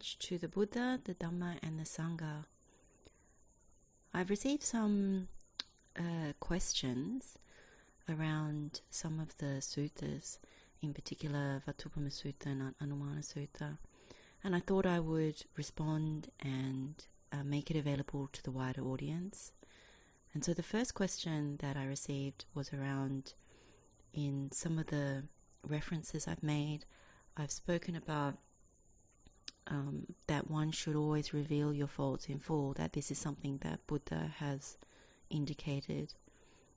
To the Buddha, the Dhamma, and the Sangha. I've received some uh, questions around some of the suttas, in particular Vatupama Sutta and Anumana Sutta, and I thought I would respond and uh, make it available to the wider audience. And so the first question that I received was around in some of the references I've made, I've spoken about um, that one should always reveal your faults in full, that this is something that Buddha has indicated,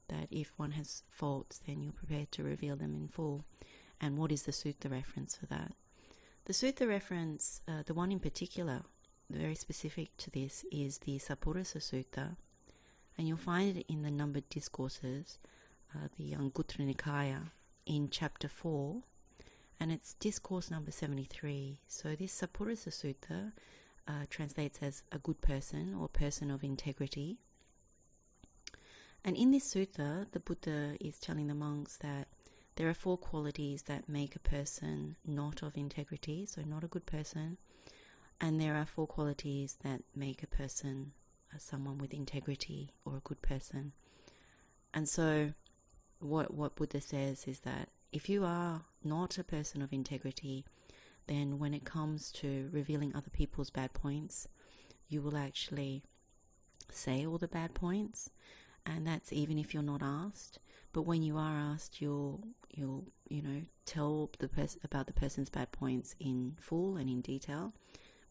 that if one has faults, then you're prepared to reveal them in full. And what is the sutta reference for that? The sutta reference, uh, the one in particular, very specific to this, is the Sappurisa Sutta, and you'll find it in the numbered discourses, uh, the Anguttara Nikaya, in chapter 4, and it's discourse number 73. So this Sappurisa Sutta uh, translates as a good person or person of integrity. And in this sutta, the Buddha is telling the monks that there are four qualities that make a person not of integrity, so not a good person, and there are four qualities that make a person uh, someone with integrity or a good person. And so, what what Buddha says is that if you are not a person of integrity, then when it comes to revealing other people's bad points, you will actually say all the bad points, and that's even if you're not asked. But when you are asked, you'll you'll you know tell the pers- about the person's bad points in full and in detail,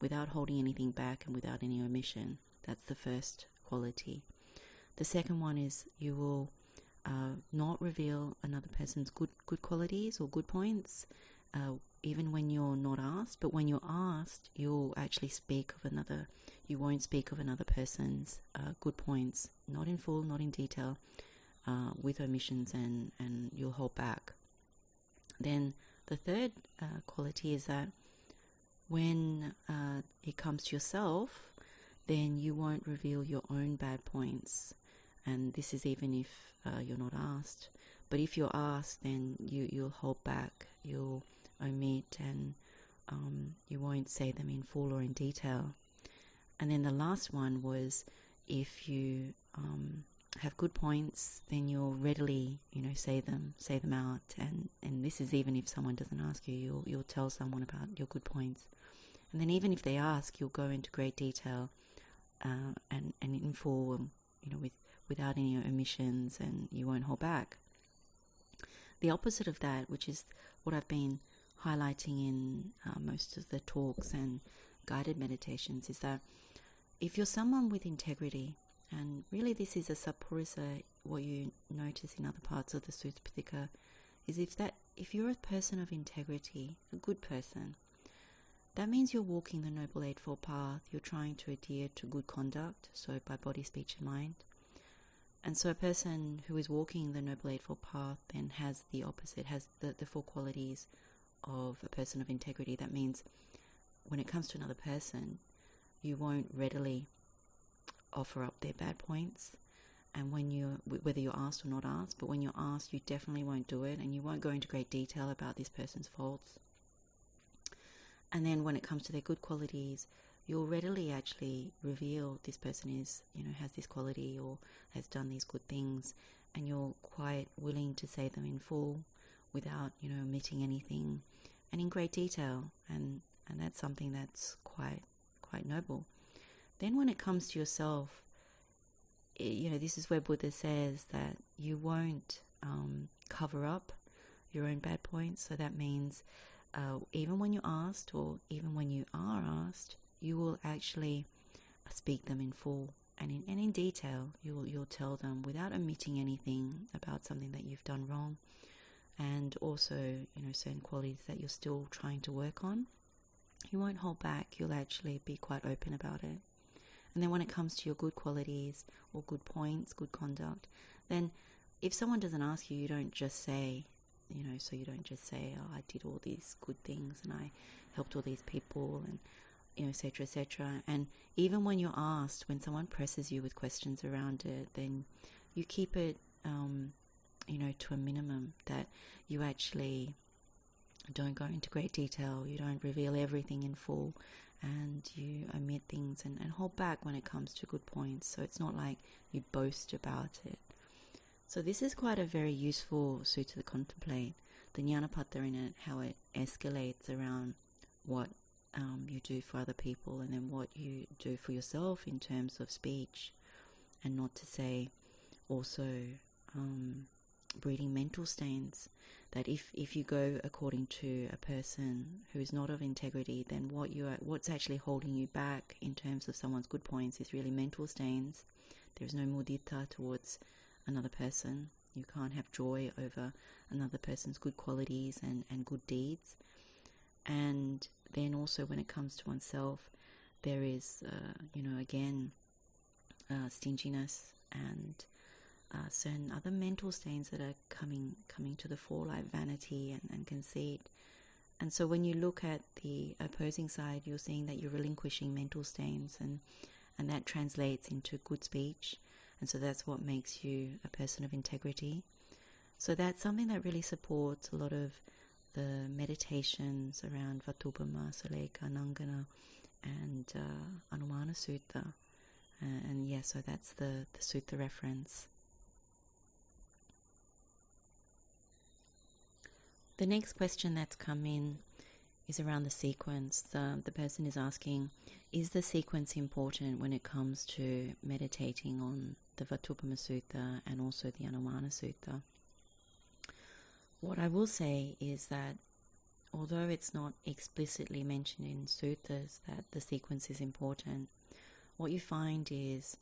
without holding anything back and without any omission. That's the first quality. The second one is you will uh, not reveal another person's good good qualities or good points, uh, even when you're not asked. But when you're asked, you'll actually speak of another. You won't speak of another person's uh, good points, not in full, not in detail, uh, with omissions, and and you'll hold back. Then the third uh, quality is that when uh, it comes to yourself, then you won't reveal your own bad points and this is even if uh, you're not asked. But if you're asked, then you you'll hold back, you'll omit, and um, you won't say them in full or in detail. And then the last one was if you um, have good points, then you'll readily, you know, say them, say them out. And, and this is even if someone doesn't ask you, you'll, you'll tell someone about your good points. And then even if they ask, you'll go into great detail uh, and, and in full, um, you know, with without any omissions and you won't hold back. The opposite of that, which is what I've been highlighting in uh, most of the talks and guided meditations, is that if you're someone with integrity, and really this is a sappurisa, what you notice in other parts of the Sutta is if that if you're a person of integrity, a good person, that means you're walking the Noble Eightfold Path, you're trying to adhere to good conduct, so by body, speech, and mind. And so a person who is walking the Noble Eightfold Path then has the opposite, has the, the four qualities of a person of integrity. That means when it comes to another person, you won't readily offer up their bad points. And when you, whether you're asked or not asked, but when you're asked, you definitely won't do it and you won't go into great detail about this person's faults. And then when it comes to their good qualities, you'll readily actually reveal this person is, you know, has this quality or has done these good things, and you're quite willing to say them in full without, you know, omitting anything and in great detail. And, and that's something that's quite, quite noble. Then when it comes to yourself, it, you know, this is where Buddha says that you won't um, cover up your own bad points. So that means uh, even when you're asked, or even when you are asked, you will actually speak them in full and in, and in detail. You'll, you'll tell them without omitting anything about something that you've done wrong and also, you know, certain qualities that you're still trying to work on. You won't hold back, you'll actually be quite open about it. And then when it comes to your good qualities or good points, good conduct, then if someone doesn't ask you, you don't just say, you know, so you don't just say, oh, I did all these good things and I helped all these people and you know, etc., etc. And even when you're asked, when someone presses you with questions around it, then you keep it, um, you know, to a minimum. That you actually don't go into great detail, you don't reveal everything in full, and you omit things and, and hold back when it comes to good points. So it's not like you boast about it. So this is quite a very useful sutta to contemplate. The Nyanapatta in it, how it escalates around what um, you do for other people and then what you do for yourself in terms of speech, and not to say also um, breeding mental stains. That if, if you go according to a person who is not of integrity, then what you are, what's actually holding you back in terms of someone's good points is really mental stains. There's no mudita towards another person. You can't have joy over another person's good qualities and, and good deeds. And then also when it comes to oneself, there is, uh, you know, again, uh, stinginess and uh, certain other mental stains that are coming coming to the fore, like vanity and, and conceit. And so when you look at the opposing side, you're seeing that you're relinquishing mental stains, and and that translates into good speech, and so that's what makes you a person of integrity. So that's something that really supports a lot of the meditations around Vatupama, Sallekha, Nangana, and uh, Anumana Sutta. Uh, and yeah, so that's the, the sutta reference. The next question that's come in is around the sequence. The, the person is asking Is the sequence important when it comes to meditating on the Vatupama Sutta and also the Anumana Sutta? What I will say is that although it's not explicitly mentioned in suttas that the sequence is important, what you find is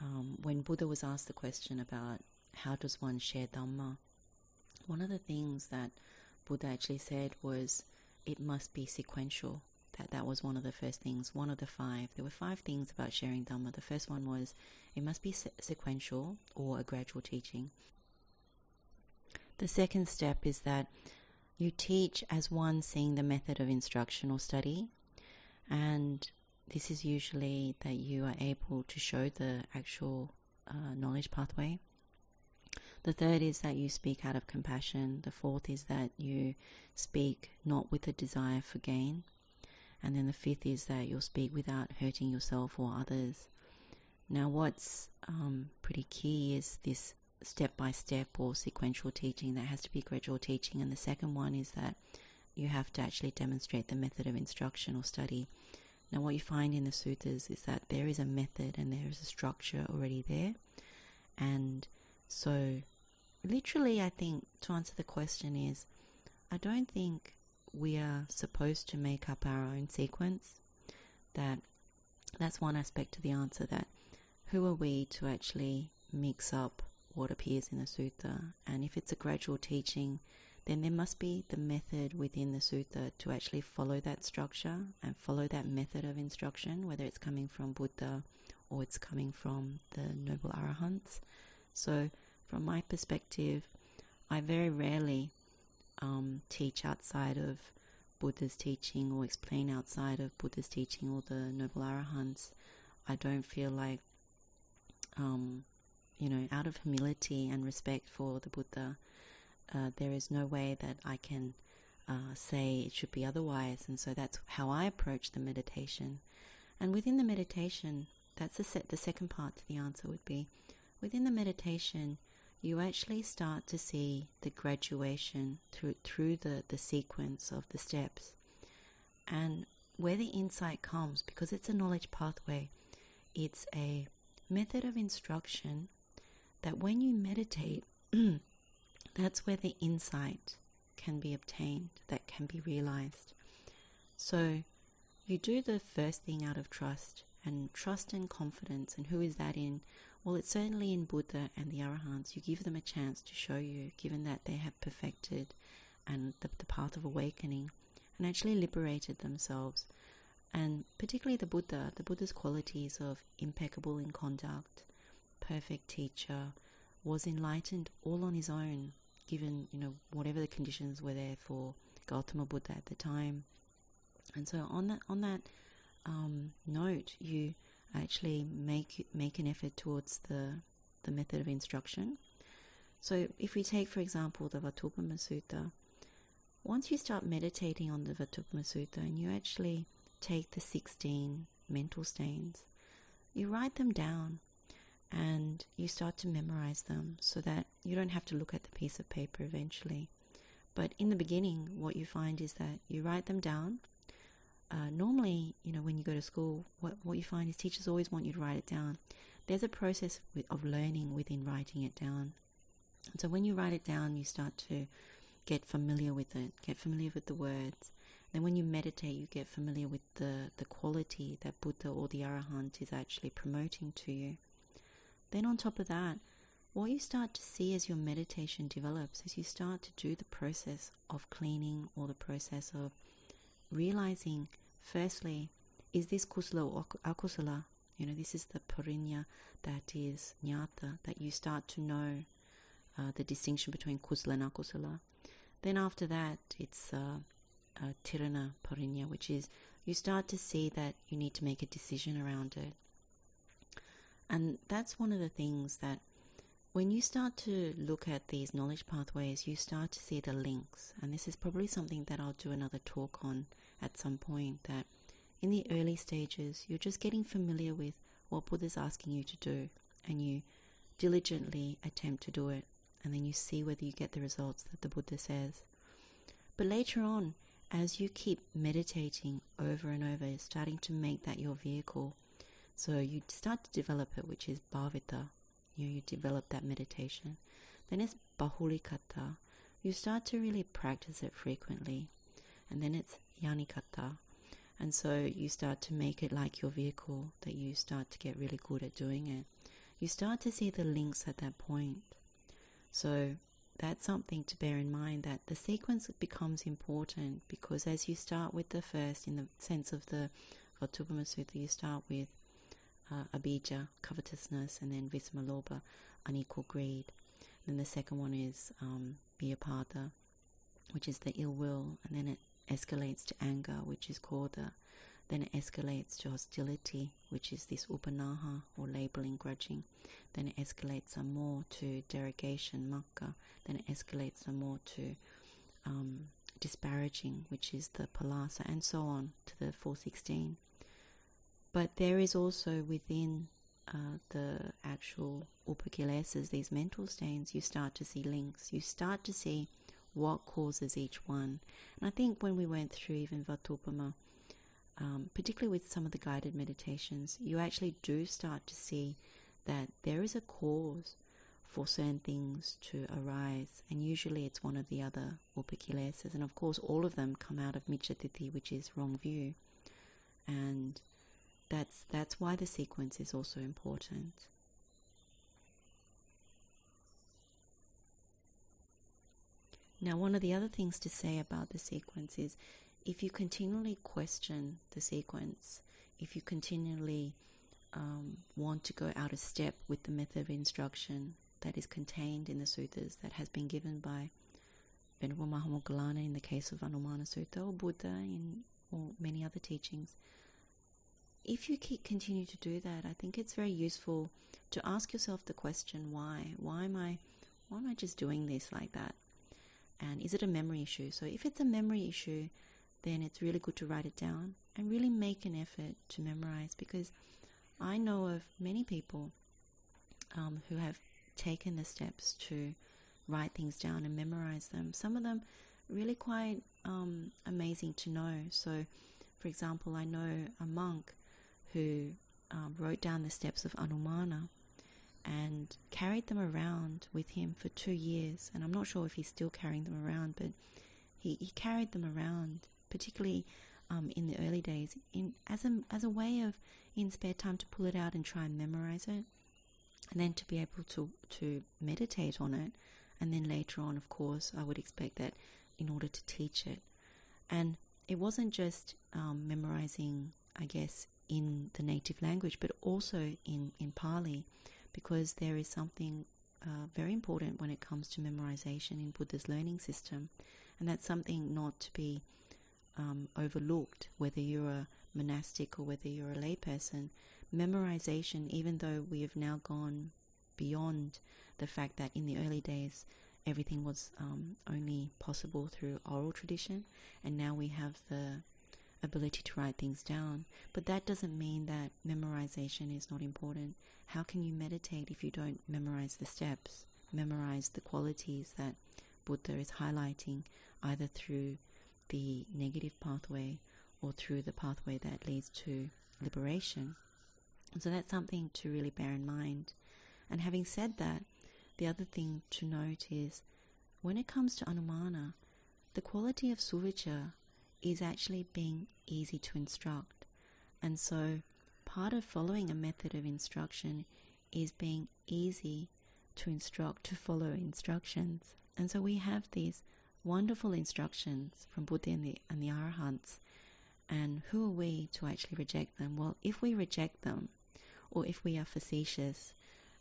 um, when Buddha was asked the question about how does one share Dhamma, one of the things that Buddha actually said was it must be sequential. That that was one of the first things, one of the five. There were five things about sharing Dhamma. The first one was it must be se- sequential or a gradual teaching. The second step is that you teach as one seeing the method of instruction or study, and this is usually that you are able to show the actual uh, knowledge pathway. The third is that you speak out of compassion. The fourth is that you speak not with a desire for gain. And then the fifth is that you'll speak without hurting yourself or others. Now, what's um, pretty key is this step by step or sequential teaching. That has to be gradual teaching. And the second one is that you have to actually demonstrate the method of instruction or study. Now, what you find in the sutras is that there is a method and there is a structure already there. And so, literally, I think to answer the question is I don't think we are supposed to make up our own sequence. That that's one aspect to the answer that who are we to actually mix up what appears in the sutta. And if it's a gradual teaching, then there must be the method within the sutta to actually follow that structure and follow that method of instruction, whether it's coming from Buddha or it's coming from the Noble Arahants. So, from my perspective, I very rarely um, teach outside of Buddha's teaching or explain outside of Buddha's teaching or the Noble Arahants. I don't feel like um, you know, out of humility and respect for the Buddha, uh, there is no way that I can uh, say it should be otherwise. And so that's how I approach the meditation. And within the meditation, that's the, set, the second part to the answer would be within the meditation, you actually start to see the graduation through, through the, the sequence of the steps. And where the insight comes, because it's a knowledge pathway, it's a method of instruction that when you meditate, that's where the insight can be obtained, that can be realized. So you do the first thing out of trust, and trust and confidence. And who is that in? Well, it's certainly in Buddha and the Arahants. You give them a chance to show you, given that they have perfected and the, the path of awakening and actually liberated themselves. And particularly the Buddha, the Buddha's qualities of impeccable in conduct, perfect teacher, was enlightened all on his own, given, you know, whatever the conditions were there for Gautama Buddha at the time. And so on that on that um, note, you actually make make an effort towards the the method of instruction. So if we take, for example, the Vatupama Sutta, once you start meditating on the Vatupama Sutta and you actually take the 16 mental stains, you write them down and you start to memorize them so that you don't have to look at the piece of paper eventually. But in the beginning, what you find is that you write them down. Uh, normally, you know, when you go to school, what, what you find is teachers always want you to write it down. There's a process of learning within writing it down. And so when you write it down, you start to get familiar with it, get familiar with the words. Then when you meditate, you get familiar with the, the quality that Buddha or the Arahant is actually promoting to you. Then on top of that, what you start to see as your meditation develops is you start to do the process of cleaning or the process of realizing, firstly, is this kusala or akusala? You know, this is the parinya that is nyata, that you start to know uh, the distinction between kusala and akusala. Then after that, it's uh, tirana parinya, which is you start to see that you need to make a decision around it. And that's one of the things that when you start to look at these knowledge pathways, you start to see the links. And this is probably something that I'll do another talk on at some point. That in the early stages, you're just getting familiar with what Buddha's asking you to do, and you diligently attempt to do it. And then you see whether you get the results that the Buddha says. But later on, as you keep meditating over and over, starting to make that your vehicle, so you start to develop it, which is bhavita. You, you develop that meditation. Then it's bahulikata. You start to really practice it frequently. And then it's yanikata. And so you start to make it like your vehicle, that you start to get really good at doing it. You start to see the links at that point. So that's something to bear in mind that the sequence becomes important because as you start with the first, in the sense of the Vatupama Sutta, you start with uh, covetousness, and then visamalobha, unequal greed. Then the second one is um, which is the ill will, and then it escalates to anger, which is krodha. Then it escalates to hostility, which is this upanaha or labeling, grudging. Then it escalates some more to derogation, makkha. Then it escalates some more to um, disparaging, which is the palasa, and so on to the 416. But there is also within uh, the actual upakilesas, these mental stains, you start to see links. You start to see what causes each one. And I think when we went through even Vatupama, um, particularly with some of the guided meditations, you actually do start to see that there is a cause for certain things to arise, and usually it's one of the other upakilesas. And of course, all of them come out of Micchaditthi, which is wrong view. And that's that's why the sequence is also important. Now, one of the other things to say about the sequence is if you continually question the sequence, if you continually um, want to go out of step with the method of instruction that is contained in the sutras that has been given by Venerable Mahamoggallana in the case of Anumana Sutta or Buddha in or many other teachings, if you keep, continue to do that, I think it's very useful to ask yourself the question, why? Why am I, why am I just doing this like that? And is it a memory issue? So if it's a memory issue, then it's really good to write it down and really make an effort to memorize because I know of many people um, who have taken the steps to write things down and memorize them. Some of them really quite um, amazing to know. So, for example, I know a monk who um, wrote down the steps of Anumana and carried them around with him for two years. And I'm not sure if he's still carrying them around, but he, he carried them around, particularly um, in the early days, in as a as a way of in spare time to pull it out and try and memorize it, and then to be able to to meditate on it, and then later on, of course, I would expect that in order to teach it, and it wasn't just um, memorizing, I guess, in the native language, but also in, in Pali, because there is something uh, very important when it comes to memorization in Buddha's learning system, and that's something not to be um, overlooked, whether you're a monastic or whether you're a layperson. Memorization, even though we have now gone beyond the fact that in the early days everything was um, only possible through oral tradition, and now we have the ability to write things down. But that doesn't mean that memorization is not important. How can you meditate if you don't memorize the steps, memorize the qualities that Buddha is highlighting, either through the negative pathway or through the pathway that leads to liberation? So that's something to really bear in mind. And having said that, the other thing to note is when it comes to Anumana, the quality of Suvajja is actually being easy to instruct. And so part of following a method of instruction is being easy to instruct, to follow instructions. And so we have these wonderful instructions from Buddha and the, and the Arahants. And who are we to actually reject them? Well, if we reject them, or if we are facetious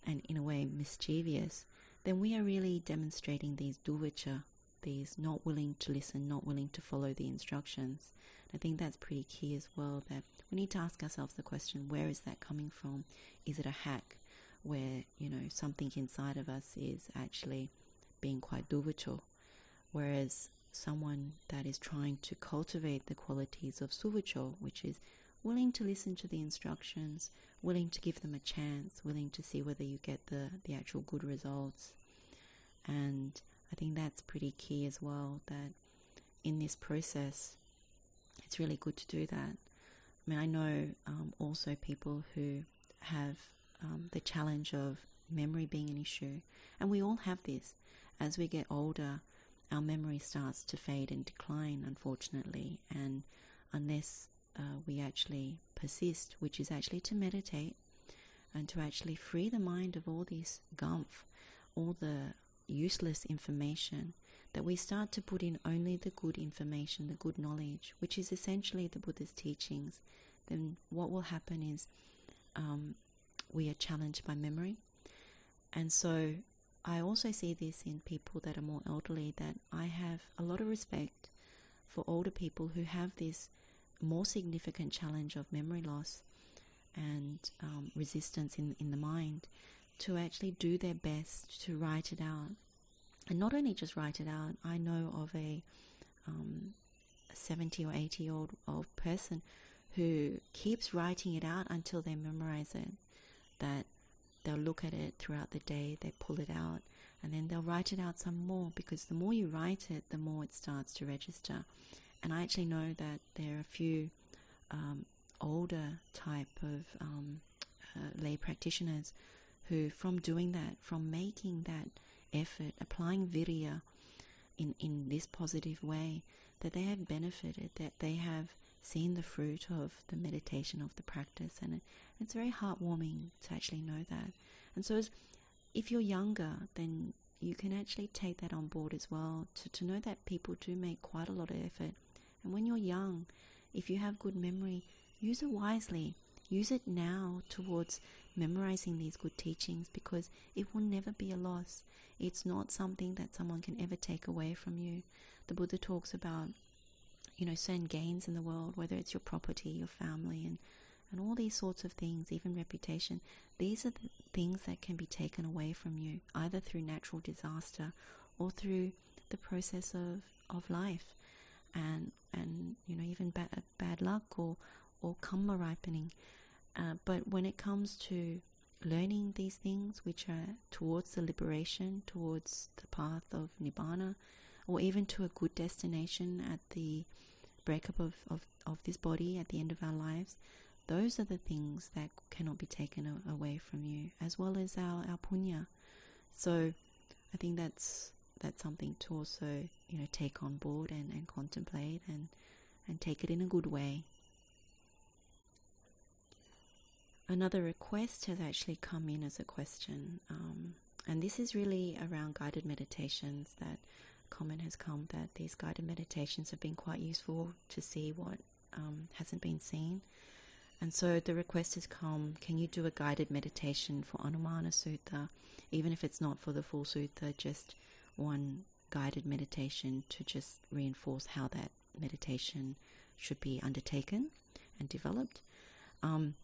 and in a way mischievous, then we are really demonstrating these duvacha, these not willing to listen, not willing to follow the instructions. I think that's pretty key as well, that we need to ask ourselves the question, where is that coming from? Is it a hack where, you know, something inside of us is actually being quite duvacho, whereas someone that is trying to cultivate the qualities of suvacho, which is willing to listen to the instructions, willing to give them a chance, willing to see whether you get the, the actual good results. And I think that's pretty key as well, that in this process, it's really good to do that. I mean, I know um, also people who have um, the challenge of memory being an issue, and we all have this. As we get older, our memory starts to fade and decline, unfortunately, and unless uh, we actually persist, which is actually to meditate and to actually free the mind of all this gumph, all the useless information, that we start to put in only the good information, the good knowledge, which is essentially the Buddha's teachings, then what will happen is um, we are challenged by memory. And so I also see this in people that are more elderly, that I have a lot of respect for older people who have this more significant challenge of memory loss and um, resistance in, in the mind to actually do their best to write it out. And not only just write it out, I know of a, um, a 70 or 80 year old, old person who keeps writing it out until they memorize it. That they'll look at it throughout the day, they pull it out, and then they'll write it out some more because the more you write it, the more it starts to register. And I actually know that there are a few um, older type of um, uh, lay practitioners who, from doing that, from making that effort, applying virya in, in this positive way, that they have benefited, that they have seen the fruit of the meditation of the practice. And it, it's very heartwarming to actually know that. And so, as, if you're younger, then you can actually take that on board as well to, to know that people do make quite a lot of effort and when you're young, if you have good memory, use it wisely. Use it now towards memorizing these good teachings because it will never be a loss. It's not something that someone can ever take away from you. The Buddha talks about, you know, certain gains in the world, whether it's your property, your family, and, and all these sorts of things, even reputation. These are the things that can be taken away from you, either through natural disaster or through the process of, of life and and you know even bad bad luck or or karma ripening. Uh, but when it comes to learning these things, which are towards the liberation, towards the path of nibbana, or even to a good destination at the breakup of, of, of this body at the end of our lives, those are the things that cannot be taken away from you, as well as our, our punya. So I think that's that's something to also you know take on board and, and contemplate and and take it in a good way. Another request has actually come in as a question, um, and this is really around guided meditations. That comment has come that these guided meditations have been quite useful to see what um, hasn't been seen. And so the request has come can you do a guided meditation for Anumana Sutta, even if it's not for the full sutta, just one guided meditation to just reinforce how that meditation should be undertaken and developed? Um,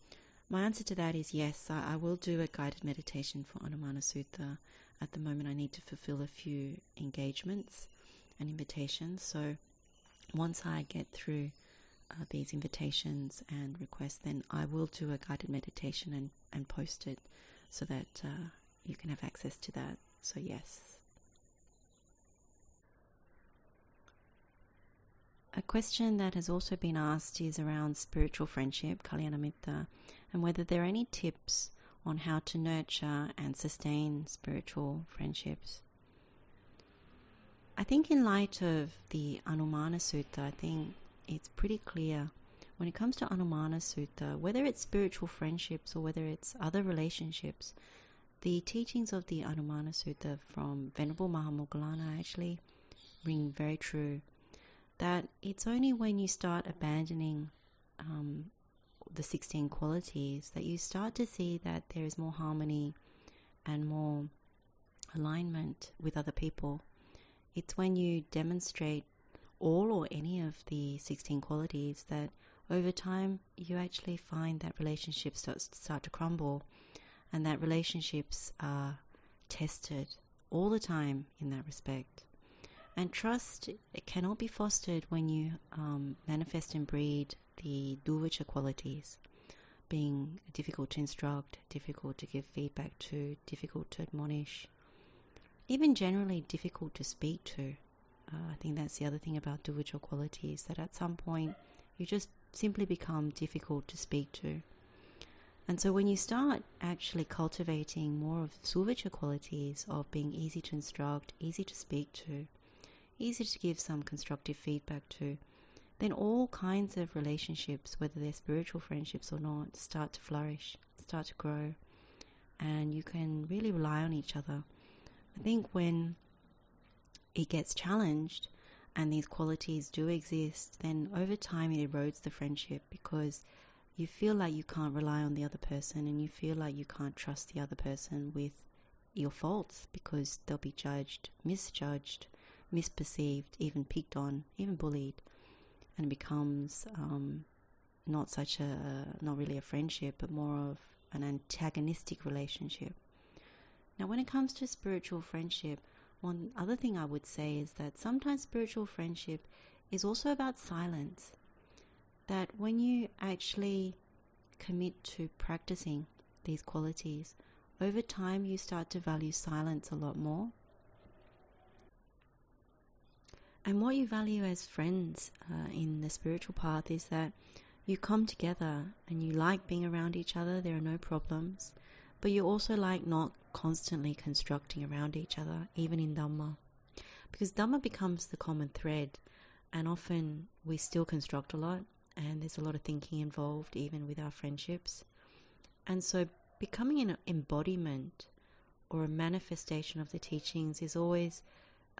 my answer to that is yes, I, I, will do a guided meditation for Anumana Sutta. at the moment I need to fulfill a few engagements and invitations. So once I get through uh, these invitations and requests, then I will do a guided meditation and, and post it so that uh, you can have access to that. So, yes. A question that has also been asked is around spiritual friendship, Kalyanamitta, and whether there are any tips on how to nurture and sustain spiritual friendships. I think, in light of the Anumana Sutta, I think it's pretty clear when it comes to Anumana Sutta, whether it's spiritual friendships or whether it's other relationships, the teachings of the Anumana Sutta from Venerable Mahamoggallana actually ring very true that it's only when you start abandoning um, the 16 qualities that you start to see that there is more harmony and more alignment with other people. It's when you demonstrate all or any of the 16 qualities that over time you actually find that relationships start, start to crumble and that relationships are tested all the time in that respect. And trust cannot be fostered when you um, manifest and breed the duvacha qualities, being difficult to instruct, difficult to give feedback to, difficult to admonish, even generally difficult to speak to. Uh, I think that's the other thing about duvacha qualities that at some point you just simply become difficult to speak to. And so when you start actually cultivating more of suvacha qualities of being easy to instruct, easy to speak to, easy to give some constructive feedback to, then all kinds of relationships, whether they're spiritual friendships or not, start to flourish, start to grow, and you can really rely on each other. I think when it gets challenged and these qualities do exist, then over time it erodes the friendship because you feel like you can't rely on the other person and you feel like you can't trust the other person with your faults because they'll be judged, misjudged, misperceived, even picked on, even bullied, and becomes um, not such a not really a friendship, but more of an antagonistic relationship. Now, when it comes to spiritual friendship, one other thing I would say is that sometimes spiritual friendship is also about silence. That when you actually commit to practicing these qualities, over time you start to value silence a lot more And what you value as friends uh, in the spiritual path is that you come together and you like being around each other, there are no problems, but you also like not constantly constructing around each other, even in Dhamma. Because Dhamma becomes the common thread, and often we still construct a lot, and there's a lot of thinking involved, even with our friendships. And so, becoming an embodiment or a manifestation of the teachings is always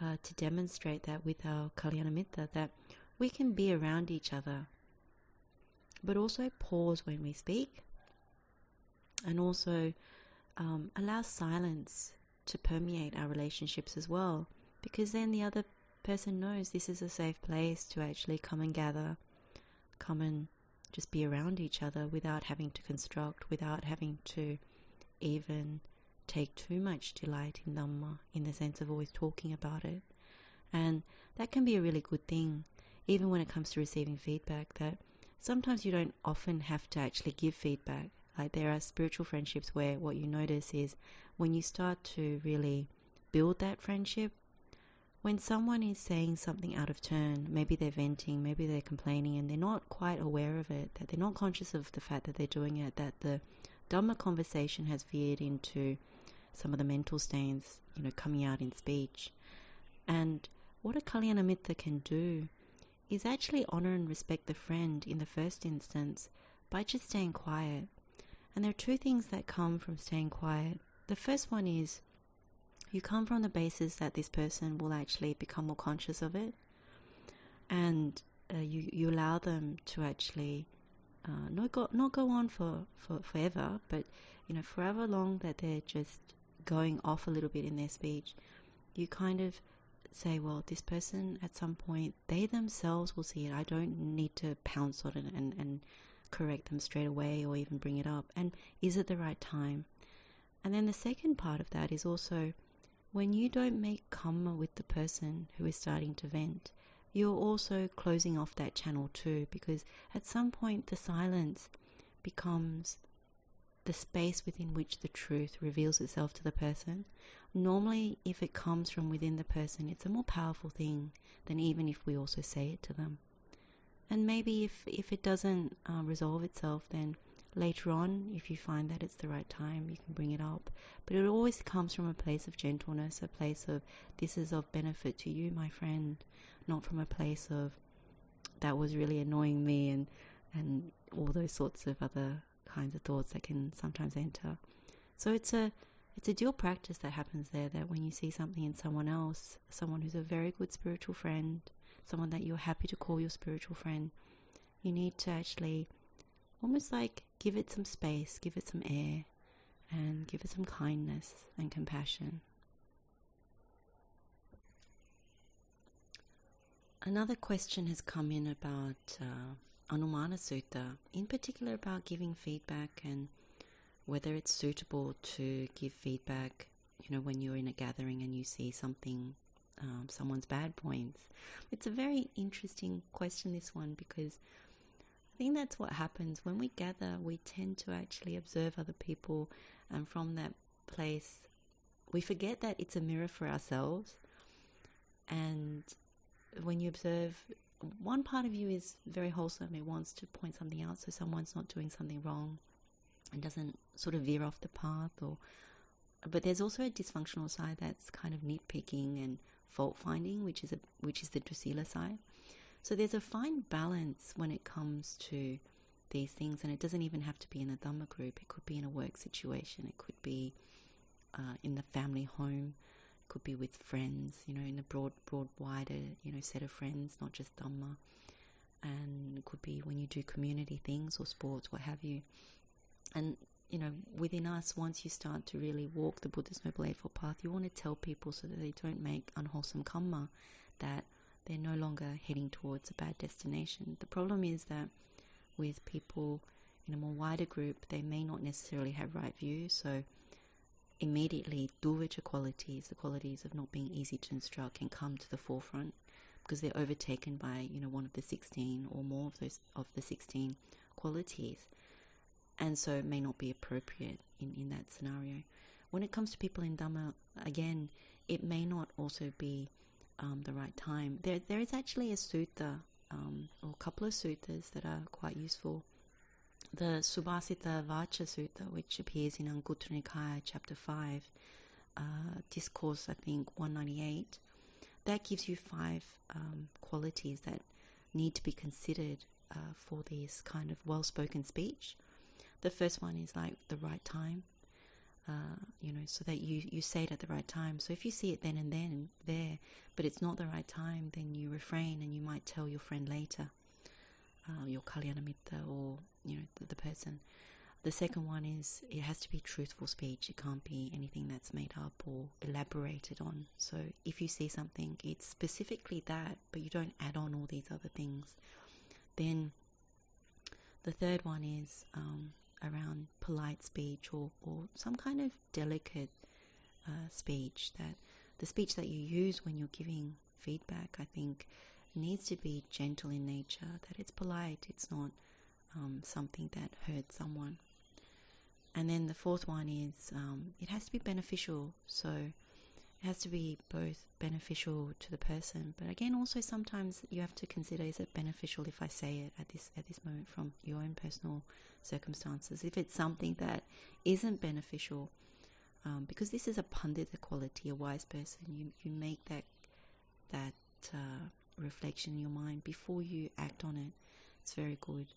uh, to demonstrate that with our Kalyanamitta, that we can be around each other, but also pause when we speak, and also um, allow silence to permeate our relationships as well, because then the other person knows this is a safe place to actually come and gather, come and just be around each other without having to construct, without having to even take too much delight in Dhamma uh, in the sense of always talking about it. And that can be a really good thing, even when it comes to receiving feedback, that sometimes you don't often have to actually give feedback. Like there are spiritual friendships where what you notice is when you start to really build that friendship, when someone is saying something out of turn, maybe they're venting, maybe they're complaining, and they're not quite aware of it, that they're not conscious of the fact that they're doing it, that the Dhamma conversation has veered into some of the mental stains, you know, coming out in speech. And what a Kalyanamitta can do is actually honor and respect the friend in the first instance by just staying quiet. And there are two things that come from staying quiet. The first one is you come from the basis that this person will actually become more conscious of it, and uh, you you allow them to actually uh, not go not go on for, for forever, but you know forever long that they're just going off a little bit in their speech, you kind of say, well, this person at some point, they themselves will see it. I don't need to pounce on it and, and correct them straight away or even bring it up. And is it the right time? And then the second part of that is also when you don't make karma with the person who is starting to vent, you're also closing off that channel too, because at some point the silence becomes the space within which the truth reveals itself to the person. Normally, if it comes from within the person, it's a more powerful thing than even if we also say it to them. And maybe if, if it doesn't uh, resolve itself, then later on, if you find that it's the right time, you can bring it up. But it always comes from a place of gentleness, a place of this is of benefit to you, my friend, not from a place of that was really annoying me and and all those sorts of other kinds of thoughts that can sometimes enter. So it's a it's a dual practice that happens there that when you see something in someone else, someone who's a very good spiritual friend, someone that you're happy to call your spiritual friend, you need to actually almost like give it some space, give it some air, and give it some kindness and compassion. Another question has come in about uh, Anumana Sutta, in particular about giving feedback and whether it's suitable to give feedback, you know, when you're in a gathering and you see something, um, someone's bad points. It's a very interesting question, this one, because I think that's what happens when we gather, we tend to actually observe other people, and from that place, we forget that it's a mirror for ourselves. And when you observe one part of you is very wholesome. It wants to point something out so someone's not doing something wrong and doesn't sort of veer off the path or but there's also a dysfunctional side that's kind of nitpicking and fault finding, which is a which is the Drusilla side. So there's a fine balance when it comes to these things, and it doesn't even have to be in a Dhamma group. It could be in a work situation. It could be uh, in the family home could be with friends, you know, in a broad, broad, wider, you know, set of friends, not just Dhamma. And could be when you do community things or sports, what have you. And, you know, within us, once you start to really walk the Buddha's Noble Eightfold Path, you want to tell people so that they don't make unwholesome karma, that they're no longer heading towards a bad destination. The problem is that with people in a more wider group, they may not necessarily have right views. So, immediately dukkha qualities, the qualities of not being easy to instruct, can come to the forefront because they're overtaken by you know one of the 16 or more of those of the 16 qualities and so it may not be appropriate in, in that scenario. When it comes to people in dhamma again it may not also be um, the right time. There there is actually a sutta um, or a couple of suttas that are quite useful the Subhasita Vacha Sutta, which appears in Anguttara Nikaya, chapter 5, uh, discourse, I think, 198, that gives you five um, qualities that need to be considered uh, for this kind of well spoken speech. The first one is like the right time, uh, you know, so that you, you say it at the right time. So if you see it then and then there, but it's not the right time, then you refrain and you might tell your friend later uh, your Kalyanamitta or you know the, the, person. The second one is it has to be truthful speech. It can't be anything that's made up or elaborated on. So if you see something, it's specifically that, but you don't add on all these other things. Then the third one is um, around polite speech or, or some kind of delicate uh, speech that the speech that you use when you're giving feedback, I think, needs to be gentle in nature, that it's polite, it's not um, something that hurts someone. And then the fourth one is um, it has to be beneficial. So it has to be both beneficial to the person, but again, also sometimes you have to consider: is it beneficial if I say it at this at this moment from your own personal circumstances? If it's something that isn't beneficial, um, because this is a pandita quality, a wise person, you you make that that uh, reflection in your mind before you act on it. It's very good.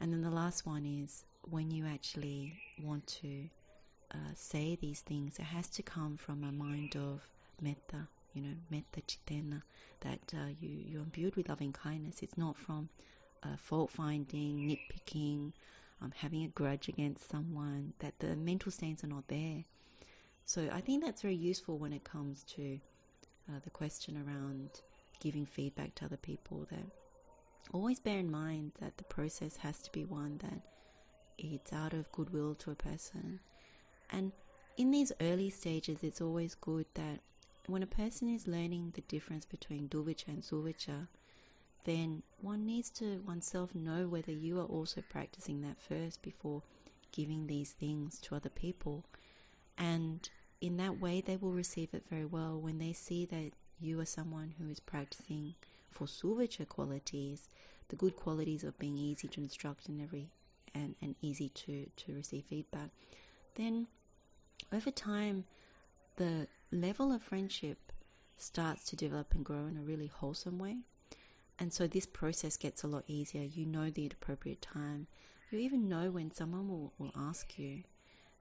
And then the last one is when you actually want to uh, say these things, it has to come from a mind of metta, you know, metta cittena, that uh, you, you're imbued with loving kindness. It's not from uh, fault finding, nitpicking, um, having a grudge against someone, that the mental stains are not there. So I think that's very useful when it comes to uh, the question around giving feedback to other people that always bear in mind that the process has to be one that it's out of goodwill to a person and in these early stages, it's always good that when a person is learning the difference between duvicha and suvicha, then one needs to oneself know whether you are also practicing that first before giving these things to other people. And in that way, they will receive it very well when they see that you are someone who is practicing for suvicha qualities, the good qualities of being easy to instruct and every and, and easy to, to receive feedback, then over time the level of friendship starts to develop and grow in a really wholesome way. And so this process gets a lot easier. You know the appropriate time. You even know when someone will, will ask you,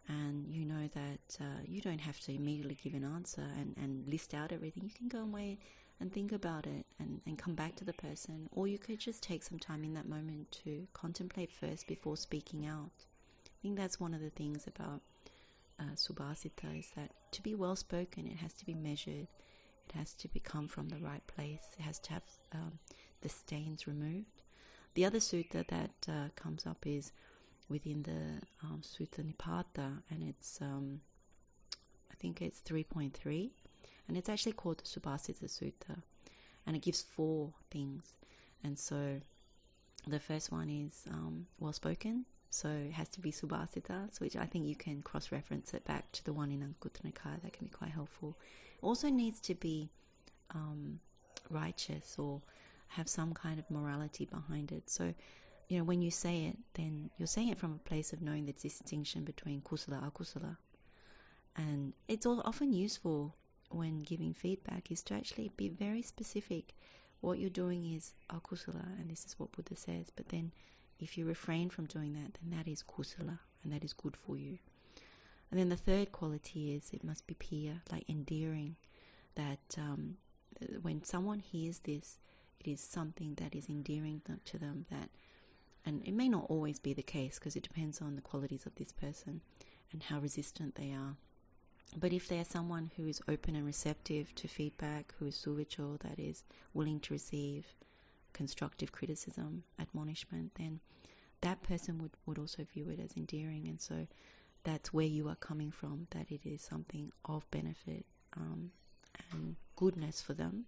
and you know that uh, you don't have to immediately give an answer and, and list out everything. You can go away and think about it and, and come back to the person, or you could just take some time in that moment to contemplate first before speaking out. I think that's one of the things about uh, subhasita is that to be well spoken, it has to be measured, it has to become from the right place, it has to have um, the stains removed. The other sutta that uh, comes up is within the um, Sutta Nipata, and it's um, I think it's 3.3, and it's actually called the Subhasita Sutta, and it gives four things, and so the first one is um, well spoken, so it has to be Subhasita, which I think you can cross reference it back to the one in Anguttara Nikaya. That can be quite helpful. Also needs to be um, righteous or have some kind of morality behind it. So, you know, when you say it, then you're saying it from a place of knowing the distinction between kusala and akusala. And it's all often useful when giving feedback is to actually be very specific. What you're doing is akusala, and this is what Buddha says, but then if you refrain from doing that, then that is kusala and that is good for you. And then the third quality is it must be piya, like endearing. That um, when someone hears this, it is something that is endearing to them. That, and it may not always be the case because it depends on the qualities of this person and how resistant they are. But if they are someone who is open and receptive to feedback, who is suvicho, that is willing to receive constructive criticism, admonishment, then that person would, would also view it as endearing. And so that's where you are coming from, that it is something of benefit um, and goodness for them.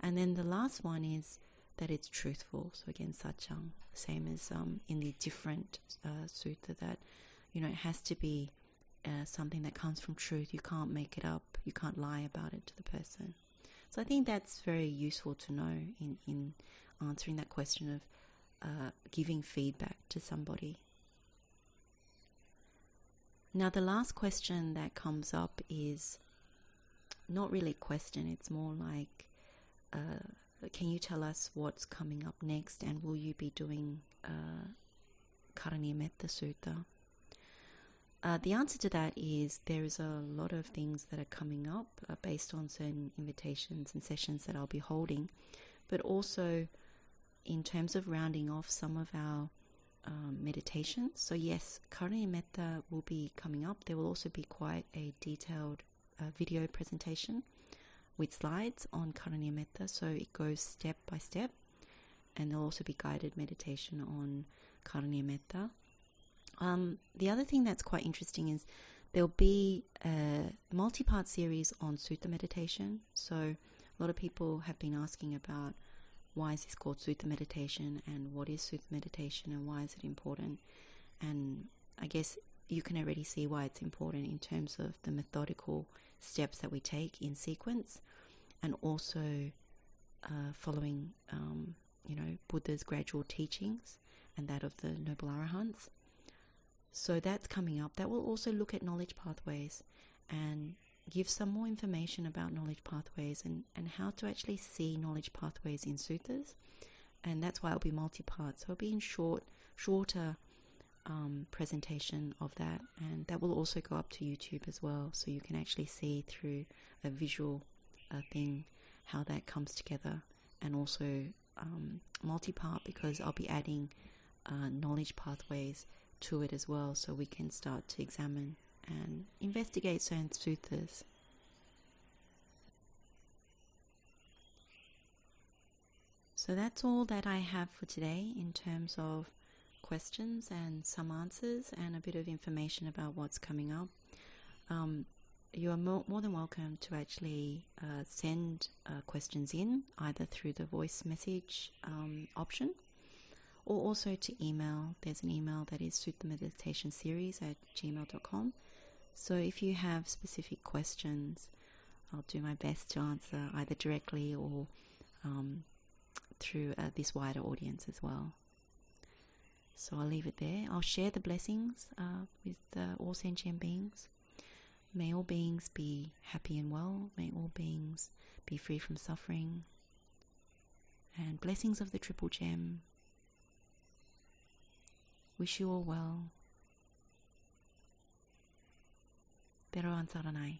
And then the last one is that it's truthful. So again, sachang, same as um, in the different uh, sutta, that you know it has to be uh, something that comes from truth. You can't make it up. You can't lie about it to the person. So I think that's very useful to know in, in answering that question of uh, giving feedback to somebody. Now, the last question that comes up is not really a question, it's more like uh, can you tell us what's coming up next and will you be doing uh, Karaniya Metta Sutta? Uh, the answer to that is there is a lot of things that are coming up uh, based on certain invitations and sessions that I'll be holding, but also in terms of rounding off some of our um, meditations. So, yes, Karaniya Metta will be coming up. There will also be quite a detailed uh, video presentation with slides on Karaniya Metta, so it goes step by step, and there'll also be guided meditation on Karaniya Metta. Um, the other thing that's quite interesting is there'll be a multi part series on sutta meditation. So, a lot of people have been asking about why is this called sutta meditation and what is sutta meditation and why is it important. And I guess you can already see why it's important in terms of the methodical steps that we take in sequence and also uh, following, um, you know, Buddha's gradual teachings and that of the Noble Arahants. So that's coming up. That will also look at knowledge pathways and give some more information about knowledge pathways and, and how to actually see knowledge pathways in suttas. And that's why it'll be multi-part. So it'll be in short, shorter um, presentation of that, and that will also go up to YouTube as well, so you can actually see through a visual uh, thing how that comes together, and also um, multi-part because I'll be adding uh, knowledge pathways to it as well, so we can start to examine and investigate certain suttas. So that's all that I have for today in terms of questions and some answers and a bit of information about what's coming up. um, you are more, more than welcome to actually uh, send uh, questions in either through the voice message um, option or also to email. There's an email that is Sutta Meditation Series at gmail.com. So if you have specific questions, I'll do my best to answer either directly or um, through uh, this wider audience as well. So I'll leave it there. I'll share the blessings uh, with all sentient beings. May all beings be happy and well. May all beings be free from suffering. And blessings of the Triple Gem. Wish you all well. Pero Saranai.